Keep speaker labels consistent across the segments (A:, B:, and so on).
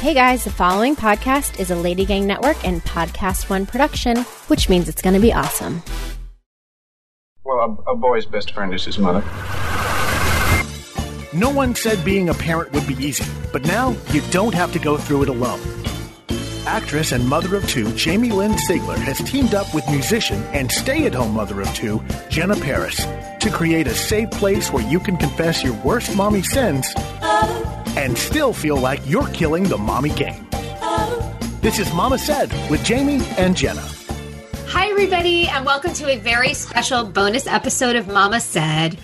A: Hey guys, the following podcast is a Lady Gang Network and Podcast One production, which means it's going to be awesome.
B: Well, a, a boy's best friend is his mother.
C: No one said being a parent would be easy, but now you don't have to go through it alone. Actress and mother of two Jamie Lynn Sigler has teamed up with musician and stay at home mother of two Jenna Paris to create a safe place where you can confess your worst mommy sins and still feel like you're killing the mommy game. This is Mama Said with Jamie and Jenna.
D: Hi, everybody, and welcome to a very special bonus episode of Mama Said.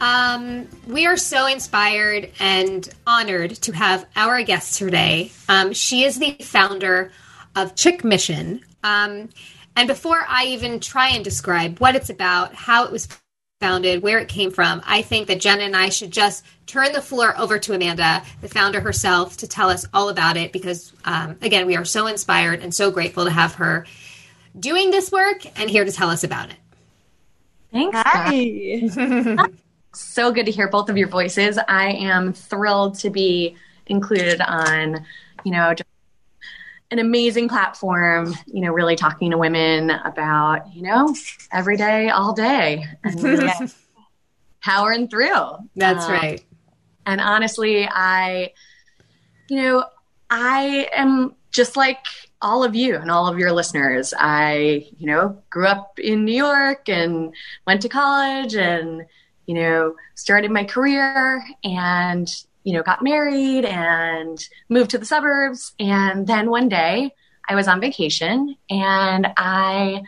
D: Um, we are so inspired and honored to have our guest today. Um, she is the founder of Chick Mission. Um, and before I even try and describe what it's about, how it was founded, where it came from, I think that Jenna and I should just turn the floor over to Amanda, the founder herself, to tell us all about it because, um, again, we are so inspired and so grateful to have her doing this work and here to tell us about it.
E: Thanks.
F: Hi.
E: so good to hear both of your voices. I am thrilled to be included on, you know, an amazing platform, you know, really talking to women about, you know, every day, all day, Power and powering through.
D: That's um, right.
E: And honestly, I, you know, I am just like all of you and all of your listeners. I, you know, grew up in New York and went to college and, you know, started my career and, you know, got married and moved to the suburbs. And then one day I was on vacation and I,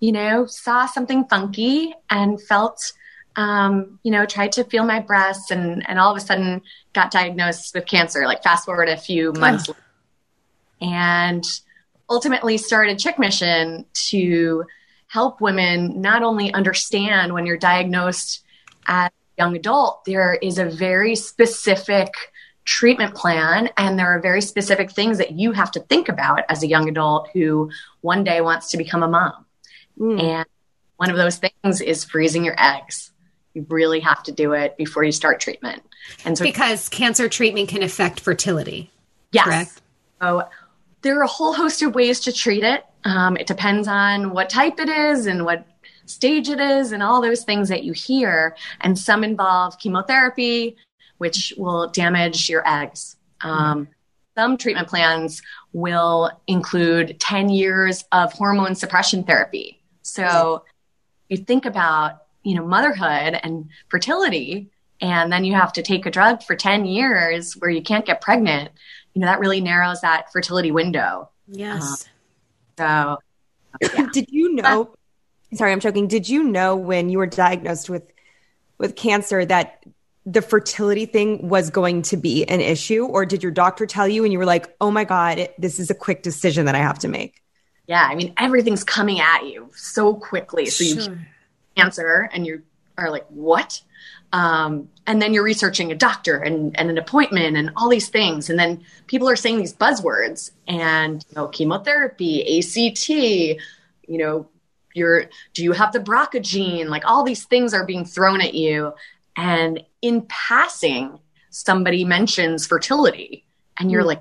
E: you know, saw something funky and felt, um, you know, tried to feel my breasts and, and all of a sudden got diagnosed with cancer, like fast forward a few months. and ultimately started Chick Mission to help women not only understand when you're diagnosed as young adult, there is a very specific treatment plan and there are very specific things that you have to think about as a young adult who one day wants to become a mom. Mm. And one of those things is freezing your eggs. You really have to do it before you start treatment.
D: And so because cancer treatment can affect fertility.
E: Yes. Correct? So there are a whole host of ways to treat it. Um, it depends on what type it is and what stage it is and all those things that you hear. And some involve chemotherapy, which will damage your eggs. Um, some treatment plans will include 10 years of hormone suppression therapy. So you think about, you know, motherhood and fertility, and then you have to take a drug for 10 years where you can't get pregnant. You know, that really narrows that fertility window.
D: Yes.
E: Um, so,
F: yeah. did you know? Sorry, I'm joking. Did you know when you were diagnosed with with cancer that the fertility thing was going to be an issue, or did your doctor tell you and you were like, "Oh my god, this is a quick decision that I have to make"?
E: Yeah, I mean everything's coming at you so quickly, so sure. you cancer and you are like, "What?" Um, and then you're researching a doctor and, and, an appointment and all these things and then people are saying these buzzwords and you know chemotherapy act you know you're do you have the BRCA gene? Like all these things are being thrown at you. And in passing, somebody mentions fertility, and you're mm. like,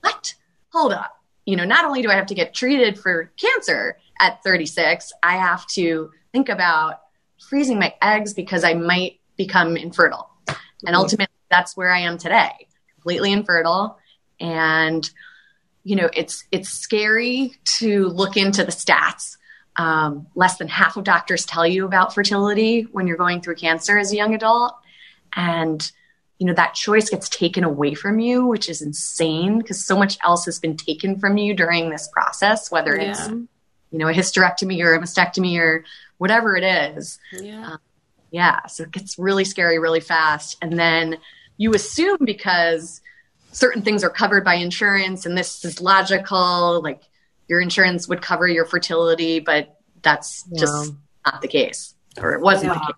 E: what? Hold up. You know, not only do I have to get treated for cancer at 36, I have to think about freezing my eggs because I might become infertile. And ultimately, that's where I am today, completely infertile. And you know, it's it's scary to look into the stats um, less than half of doctors tell you about fertility when you're going through cancer as a young adult. And, you know, that choice gets taken away from you, which is insane because so much else has been taken from you during this process, whether yeah. it's, you know, a hysterectomy or a mastectomy or whatever it is.
D: Yeah. Um,
E: yeah. So it gets really scary really fast. And then you assume because certain things are covered by insurance and this is logical, like your insurance would cover your fertility, but that's yeah. just not the case, or it wasn't yeah. the case.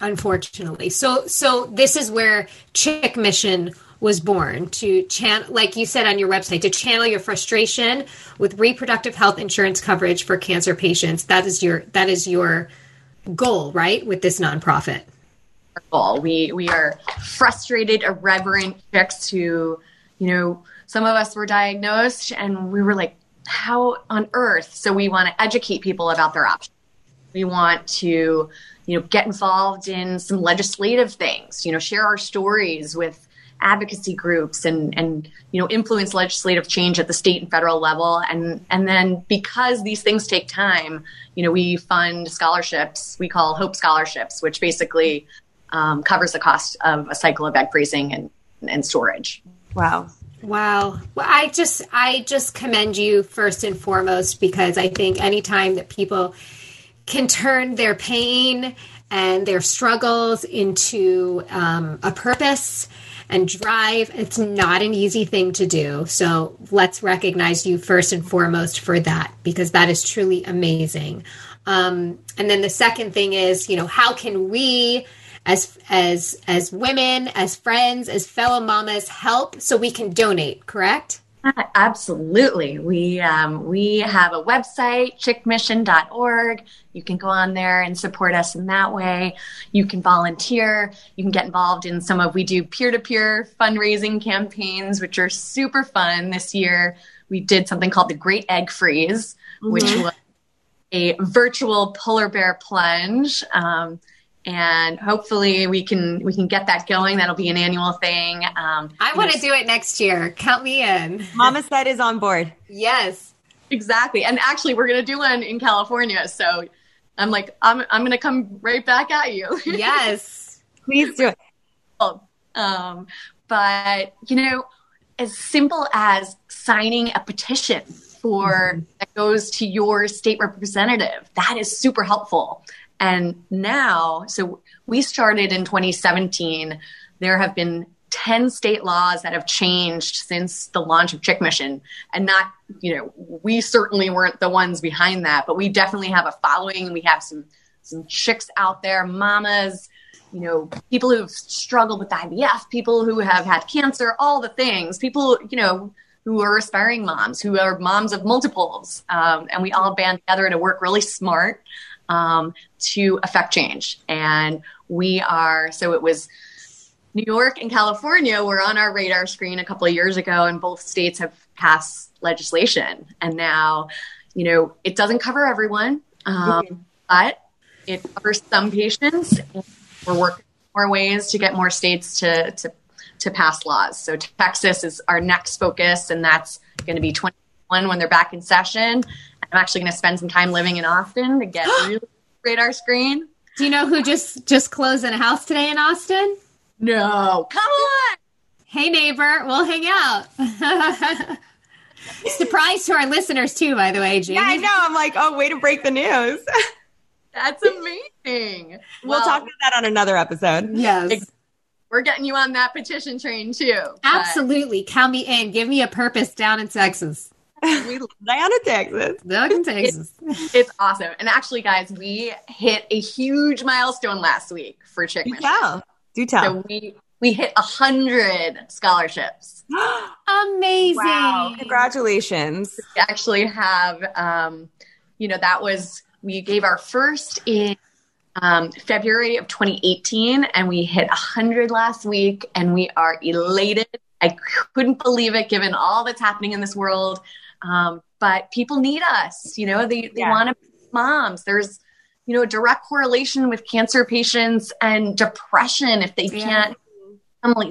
D: Unfortunately, so so this is where Chick Mission was born to channel, like you said on your website, to channel your frustration with reproductive health insurance coverage for cancer patients. That is your that is your goal, right? With this nonprofit.
E: Goal. We we are frustrated, irreverent chicks who you know, some of us were diagnosed and we were like, how on earth? So we want to educate people about their options. We want to, you know, get involved in some legislative things, you know, share our stories with advocacy groups and and you know influence legislative change at the state and federal level and and then because these things take time you know we fund scholarships we call hope scholarships which basically um, covers the cost of a cycle of egg freezing and and storage
F: wow
D: Wow. Well, I just I just commend you first and foremost because I think anytime that people can turn their pain and their struggles into um, a purpose and drive, it's not an easy thing to do. So let's recognize you first and foremost for that because that is truly amazing. Um, and then the second thing is, you know, how can we as as as women, as friends, as fellow mamas help so we can donate, correct?
E: Absolutely. We um, we have a website, chickmission.org. You can go on there and support us in that way. You can volunteer. You can get involved in some of we do peer-to-peer fundraising campaigns, which are super fun. This year we did something called the Great Egg Freeze, mm-hmm. which was a virtual polar bear plunge. Um, and hopefully we can we can get that going. That'll be an annual thing. Um,
D: I want to do it next year. Count me in.
F: Mama said is on board.
D: Yes,
E: exactly. And actually, we're going to do one in California. So I'm like, I'm I'm going to come right back at you.
D: yes,
F: please do it.
E: Um, but you know, as simple as signing a petition for mm-hmm. that goes to your state representative, that is super helpful. And now, so we started in 2017. There have been 10 state laws that have changed since the launch of Chick Mission. And not, you know, we certainly weren't the ones behind that, but we definitely have a following. We have some some chicks out there, mamas, you know, people who've struggled with IVF, people who have had cancer, all the things, people, you know, who are aspiring moms, who are moms of multiples. Um, and we all band together to work really smart um, to affect change. And we are, so it was New York and California were on our radar screen a couple of years ago, and both states have passed legislation. And now, you know, it doesn't cover everyone, um, mm-hmm. but it covers some patients. We're working more ways to get more states to, to to pass laws. So Texas is our next focus, and that's going to be 21 when they're back in session. I'm actually going to spend some time living in Austin to get really radar screen.
D: Do you know who just just closed in a house today in Austin?
E: No, come on.
D: Hey neighbor, we'll hang out. Surprise to our listeners too, by the way, Jamie.
F: Yeah, I know. I'm like, oh, way to break the news.
E: That's amazing.
F: We'll well, talk about that on another episode.
D: Yes.
E: We're getting you on that petition train too.
D: Absolutely. But. Count me in. Give me a purpose down in Texas
F: we down in Texas.
D: Down in Texas.
E: It's, it's, awesome. And actually, guys, we hit a huge milestone last week for Chick
F: Do tell. Do tell.
E: So we we hit a hundred scholarships.
D: Amazing! Wow!
F: Congratulations.
E: We actually have, um, you know, that was we gave our first in um, February of 2018, and we hit a hundred last week, and we are elated. I couldn't believe it, given all that's happening in this world. Um, but people need us, you know, they, they yeah. want to be moms. There's, you know, a direct correlation with cancer patients and depression if they yeah. can't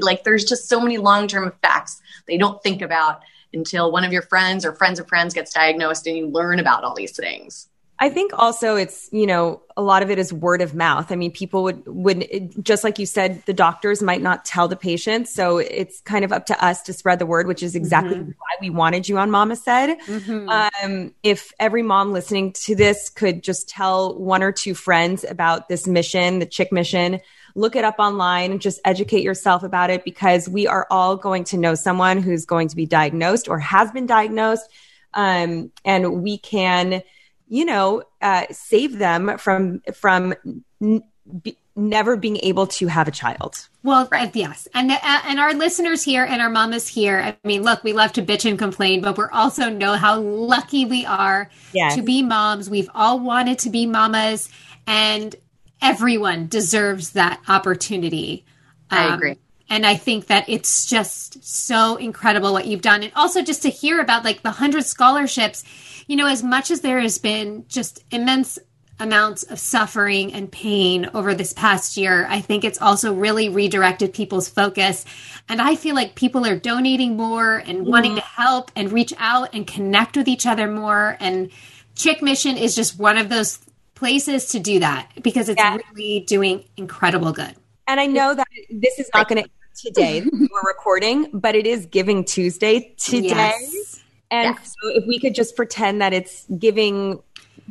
E: like there's just so many long-term effects they don't think about until one of your friends or friends of friends gets diagnosed and you learn about all these things
F: I think also it's, you know, a lot of it is word of mouth. I mean, people would, would, just like you said, the doctors might not tell the patients. So it's kind of up to us to spread the word, which is exactly mm-hmm. why we wanted you on Mama Said. Mm-hmm. Um, if every mom listening to this could just tell one or two friends about this mission, the Chick mission, look it up online and just educate yourself about it because we are all going to know someone who's going to be diagnosed or has been diagnosed. Um, and we can, you know, uh, save them from from n- be, never being able to have a child.
D: Well, right. yes, and uh, and our listeners here and our mamas here. I mean, look, we love to bitch and complain, but we're also know how lucky we are yes. to be moms. We've all wanted to be mamas, and everyone deserves that opportunity.
E: Um, I agree.
D: and I think that it's just so incredible what you've done. And also just to hear about like the 100 scholarships, you know, as much as there has been just immense amounts of suffering and pain over this past year, I think it's also really redirected people's focus. And I feel like people are donating more and mm-hmm. wanting to help and reach out and connect with each other more. And Chick Mission is just one of those places to do that because it's yeah. really doing incredible good.
F: And I know that this is not going to today we're recording, but it is Giving Tuesday today. Yes. And yes. so if we could just pretend that it's Giving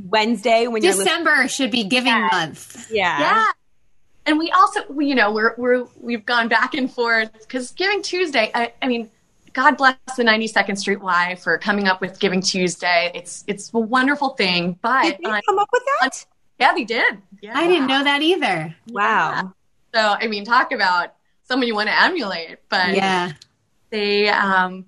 F: Wednesday when
D: December should be Giving yeah. Month.
F: Yeah.
E: Yeah. And we also, you know, we're we're we've gone back and forth because Giving Tuesday. I, I mean, God bless the 92nd Street Y for coming up with Giving Tuesday. It's it's a wonderful thing. But
F: did they come up with that? On,
E: yeah, they did. Yeah.
D: I didn't know that either.
F: Wow.
E: So I mean, talk about someone you want to emulate. But
D: yeah,
E: they, um,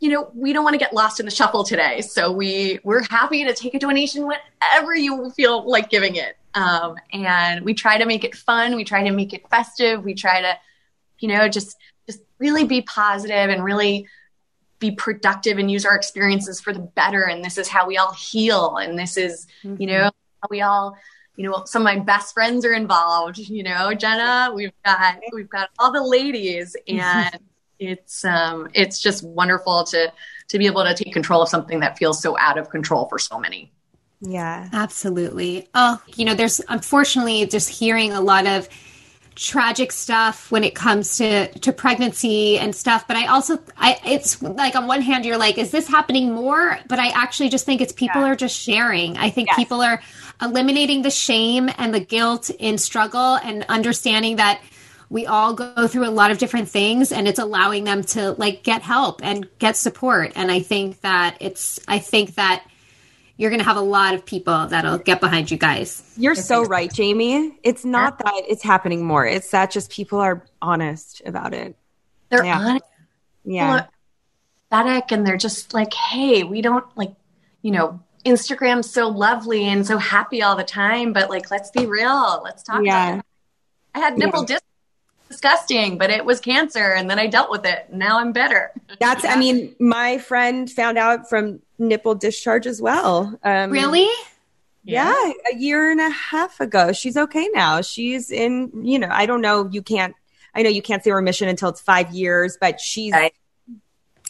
E: you know, we don't want to get lost in the shuffle today. So we we're happy to take a donation whenever you feel like giving it. Um, and we try to make it fun. We try to make it festive. We try to, you know, just just really be positive and really be productive and use our experiences for the better. And this is how we all heal. And this is, mm-hmm. you know, how we all you know, some of my best friends are involved, you know, Jenna, we've got, we've got all the ladies and it's, um, it's just wonderful to, to be able to take control of something that feels so out of control for so many.
F: Yeah,
D: absolutely. Oh, you know, there's unfortunately just hearing a lot of tragic stuff when it comes to to pregnancy and stuff but i also i it's like on one hand you're like is this happening more but i actually just think it's people yeah. are just sharing i think yes. people are eliminating the shame and the guilt in struggle and understanding that we all go through a lot of different things and it's allowing them to like get help and get support and i think that it's i think that you're going to have a lot of people that'll get behind you guys.
F: You're so right, Jamie. It's not yeah. that it's happening more. It's that just people are honest about it.
E: They're yeah. honest.
F: Yeah.
E: Pathetic and they're just like, hey, we don't like, you know, Instagram's so lovely and so happy all the time, but like, let's be real. Let's talk yeah. about it. I had nipple yeah. Disgusting, but it was cancer and then I dealt with it. Now I'm better.
F: That's, I mean, my friend found out from nipple discharge as well.
D: Um, really?
F: Yeah. yeah, a year and a half ago. She's okay now. She's in, you know, I don't know. You can't, I know you can't say remission until it's five years, but she's
D: right.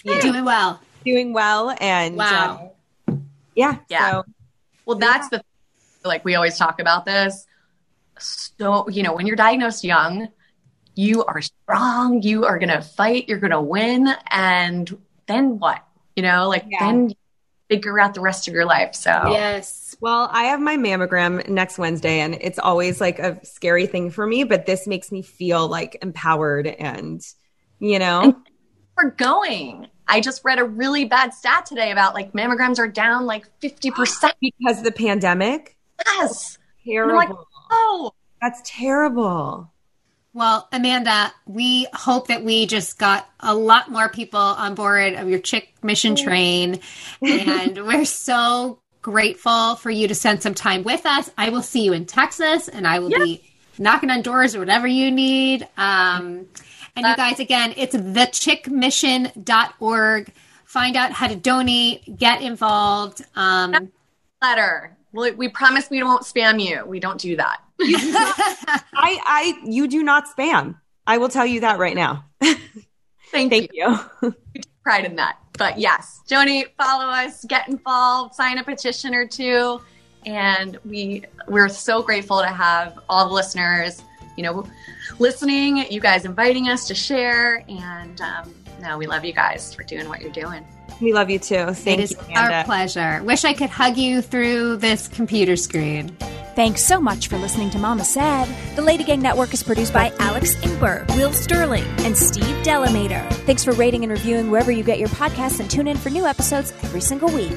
D: you know, doing well.
F: Doing well. And
D: wow.
F: Uh, yeah.
E: Yeah. So, well, that's yeah. the, like, we always talk about this. So, you know, when you're diagnosed young, you are strong, you are going to fight, you're going to win. And then what? You know, like yeah. then figure out the rest of your life. So,
D: yes.
F: Well, I have my mammogram next Wednesday, and it's always like a scary thing for me, but this makes me feel like empowered and, you know, and
E: for going. I just read a really bad stat today about like mammograms are down like 50%
F: because of the pandemic.
E: Yes.
F: Terrible. Like, oh, that's terrible.
D: Well, Amanda, we hope that we just got a lot more people on board of your chick mission train. and we're so grateful for you to spend some time with us. I will see you in Texas and I will be knocking on doors or whatever you need. Um, and you uh, guys, again, it's thechickmission.org. Find out how to donate, get involved. Um,
E: letter. We, we promise we won't spam you. We don't do that.
F: I, I, you do not spam. I will tell you that right now.
E: Thank,
F: Thank you.
E: you. pride in that. But yes, Joni, follow us, get involved, sign a petition or two, and we we're so grateful to have all the listeners, you know, listening. You guys inviting us to share, and um, no, we love you guys for doing what you're doing.
F: We love you too. Thank
D: it
F: you.
D: Our pleasure. Wish I could hug you through this computer screen.
G: Thanks so much for listening to Mama Said. The Lady Gang Network is produced by Alex Ingber, Will Sterling, and Steve Delamater. Thanks for rating and reviewing wherever you get your podcasts and tune in for new episodes every single week.